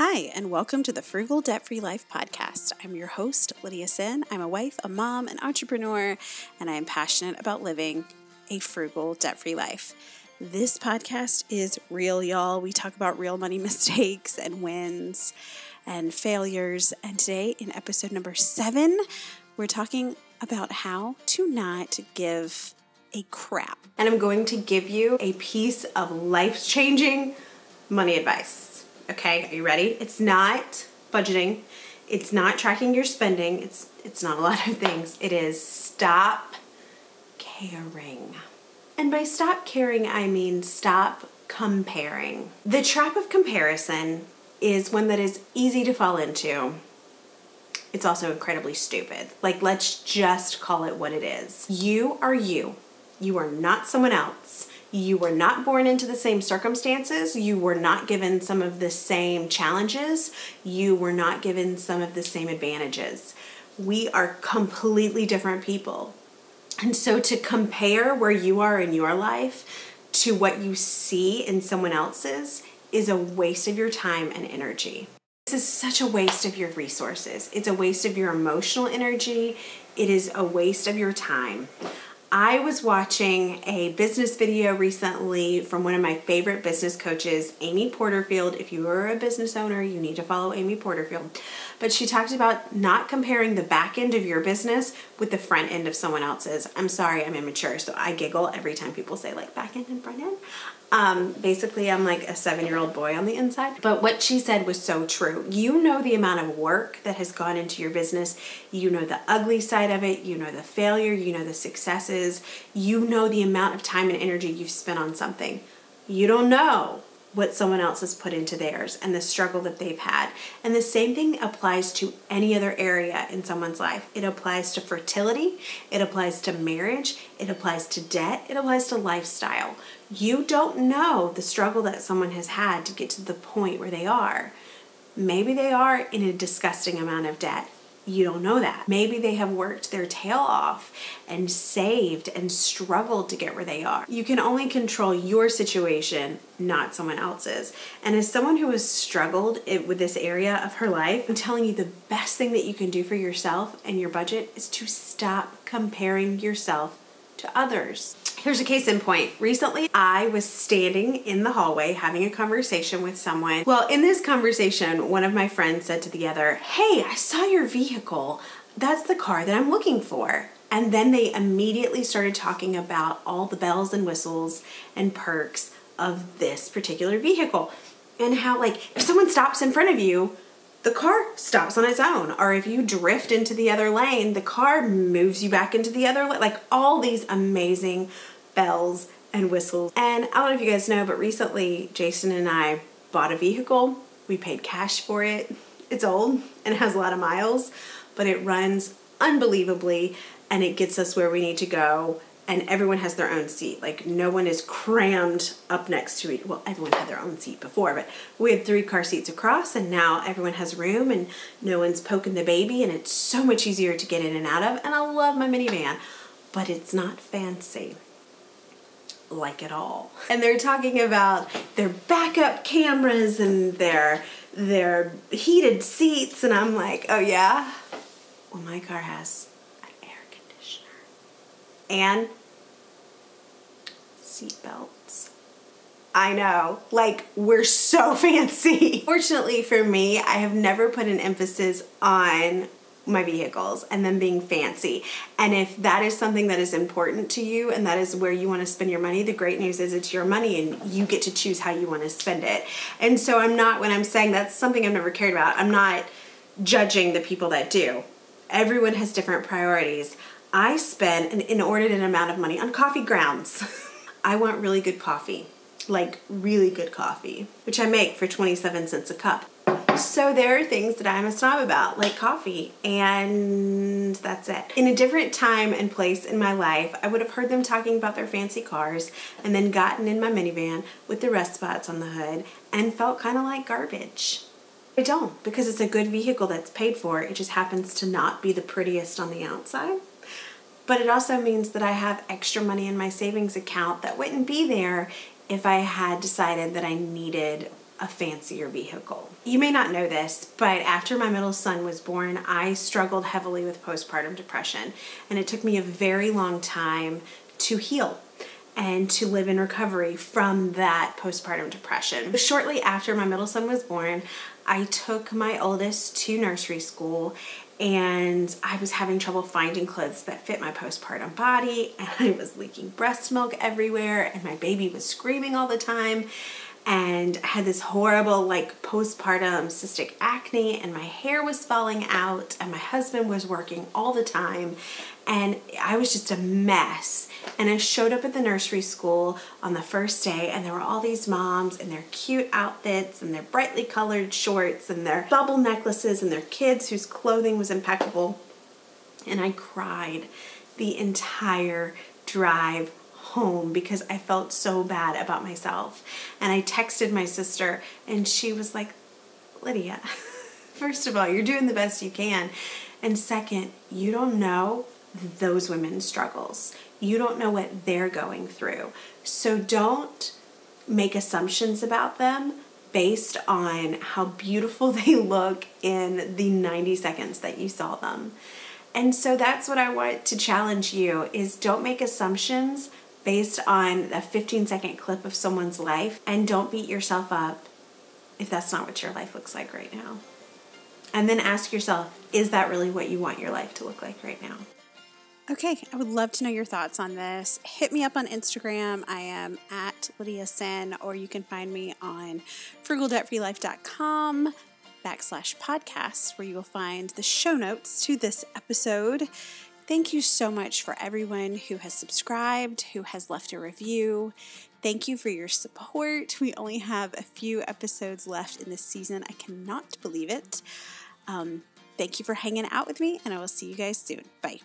Hi, and welcome to the Frugal Debt Free Life podcast. I'm your host, Lydia Senn. I'm a wife, a mom, an entrepreneur, and I am passionate about living a frugal, debt free life. This podcast is real, y'all. We talk about real money mistakes and wins and failures. And today, in episode number seven, we're talking about how to not give a crap. And I'm going to give you a piece of life changing money advice. Okay, are you ready? It's not budgeting. It's not tracking your spending. It's it's not a lot of things. It is stop caring. And by stop caring, I mean stop comparing. The trap of comparison is one that is easy to fall into. It's also incredibly stupid. Like, let's just call it what it is. You are you. You are not someone else you were not born into the same circumstances. You were not given some of the same challenges. You were not given some of the same advantages. We are completely different people. And so to compare where you are in your life to what you see in someone else's is a waste of your time and energy. This is such a waste of your resources. It's a waste of your emotional energy. It is a waste of your time. I was watching a business video recently from one of my favorite business coaches, Amy Porterfield. If you are a business owner, you need to follow Amy Porterfield. But she talked about not comparing the back end of your business with the front end of someone else's. I'm sorry, I'm immature, so I giggle every time people say like back end and front end. Um, basically, I'm like a seven year old boy on the inside. But what she said was so true. You know the amount of work that has gone into your business, you know the ugly side of it, you know the failure, you know the successes, you know the amount of time and energy you've spent on something. You don't know what someone else has put into theirs and the struggle that they've had. And the same thing applies to any other area in someone's life. It applies to fertility, it applies to marriage, it applies to debt, it applies to lifestyle. You don't know the struggle that someone has had to get to the point where they are. Maybe they are in a disgusting amount of debt you don't know that. Maybe they have worked their tail off and saved and struggled to get where they are. You can only control your situation, not someone else's. And as someone who has struggled with this area of her life, I'm telling you the best thing that you can do for yourself and your budget is to stop comparing yourself to others. Here's a case in point. Recently, I was standing in the hallway having a conversation with someone. Well, in this conversation, one of my friends said to the other, Hey, I saw your vehicle. That's the car that I'm looking for. And then they immediately started talking about all the bells and whistles and perks of this particular vehicle. And how, like, if someone stops in front of you, the car stops on its own. Or if you drift into the other lane, the car moves you back into the other lane. Like all these amazing bells and whistles. And I don't know if you guys know, but recently Jason and I bought a vehicle. We paid cash for it. It's old and it has a lot of miles, but it runs unbelievably and it gets us where we need to go and everyone has their own seat. Like no one is crammed up next to each. Well, everyone had their own seat before, but we had three car seats across, and now everyone has room, and no one's poking the baby, and it's so much easier to get in and out of. And I love my minivan, but it's not fancy like at all. And they're talking about their backup cameras and their their heated seats, and I'm like, oh yeah. Well, my car has and seatbelts. I know, like we're so fancy. Fortunately for me, I have never put an emphasis on my vehicles and them being fancy. And if that is something that is important to you and that is where you want to spend your money, the great news is it's your money and you get to choose how you want to spend it. And so I'm not, when I'm saying that's something I've never cared about, I'm not judging the people that do. Everyone has different priorities. I spend an inordinate amount of money on coffee grounds. I want really good coffee, like really good coffee, which I make for 27 cents a cup. So there are things that I'm a snob about, like coffee, and that's it. In a different time and place in my life, I would have heard them talking about their fancy cars and then gotten in my minivan with the rust spots on the hood and felt kind of like garbage. I don't, because it's a good vehicle that's paid for. It just happens to not be the prettiest on the outside. But it also means that I have extra money in my savings account that wouldn't be there if I had decided that I needed a fancier vehicle. You may not know this, but after my middle son was born, I struggled heavily with postpartum depression, and it took me a very long time to heal and to live in recovery from that postpartum depression. Shortly after my middle son was born, I took my oldest to nursery school and I was having trouble finding clothes that fit my postpartum body, and I was leaking breast milk everywhere, and my baby was screaming all the time and I had this horrible like postpartum cystic acne and my hair was falling out and my husband was working all the time and I was just a mess. And I showed up at the nursery school on the first day and there were all these moms in their cute outfits and their brightly colored shorts and their bubble necklaces and their kids whose clothing was impeccable. And I cried the entire drive home because I felt so bad about myself. And I texted my sister, and she was like, Lydia, first of all, you're doing the best you can. And second, you don't know those women's struggles. You don't know what they're going through. So don't make assumptions about them based on how beautiful they look in the 90 seconds that you saw them. And so that's what I want to challenge you is don't make assumptions based on a 15 second clip of someone's life and don't beat yourself up if that's not what your life looks like right now. And then ask yourself, is that really what you want your life to look like right now? Okay, I would love to know your thoughts on this. Hit me up on Instagram. I am at Lydia Senn, or you can find me on frugaldebtfreelife.com backslash podcast, where you will find the show notes to this episode. Thank you so much for everyone who has subscribed, who has left a review. Thank you for your support. We only have a few episodes left in this season. I cannot believe it. Um, thank you for hanging out with me, and I will see you guys soon. Bye.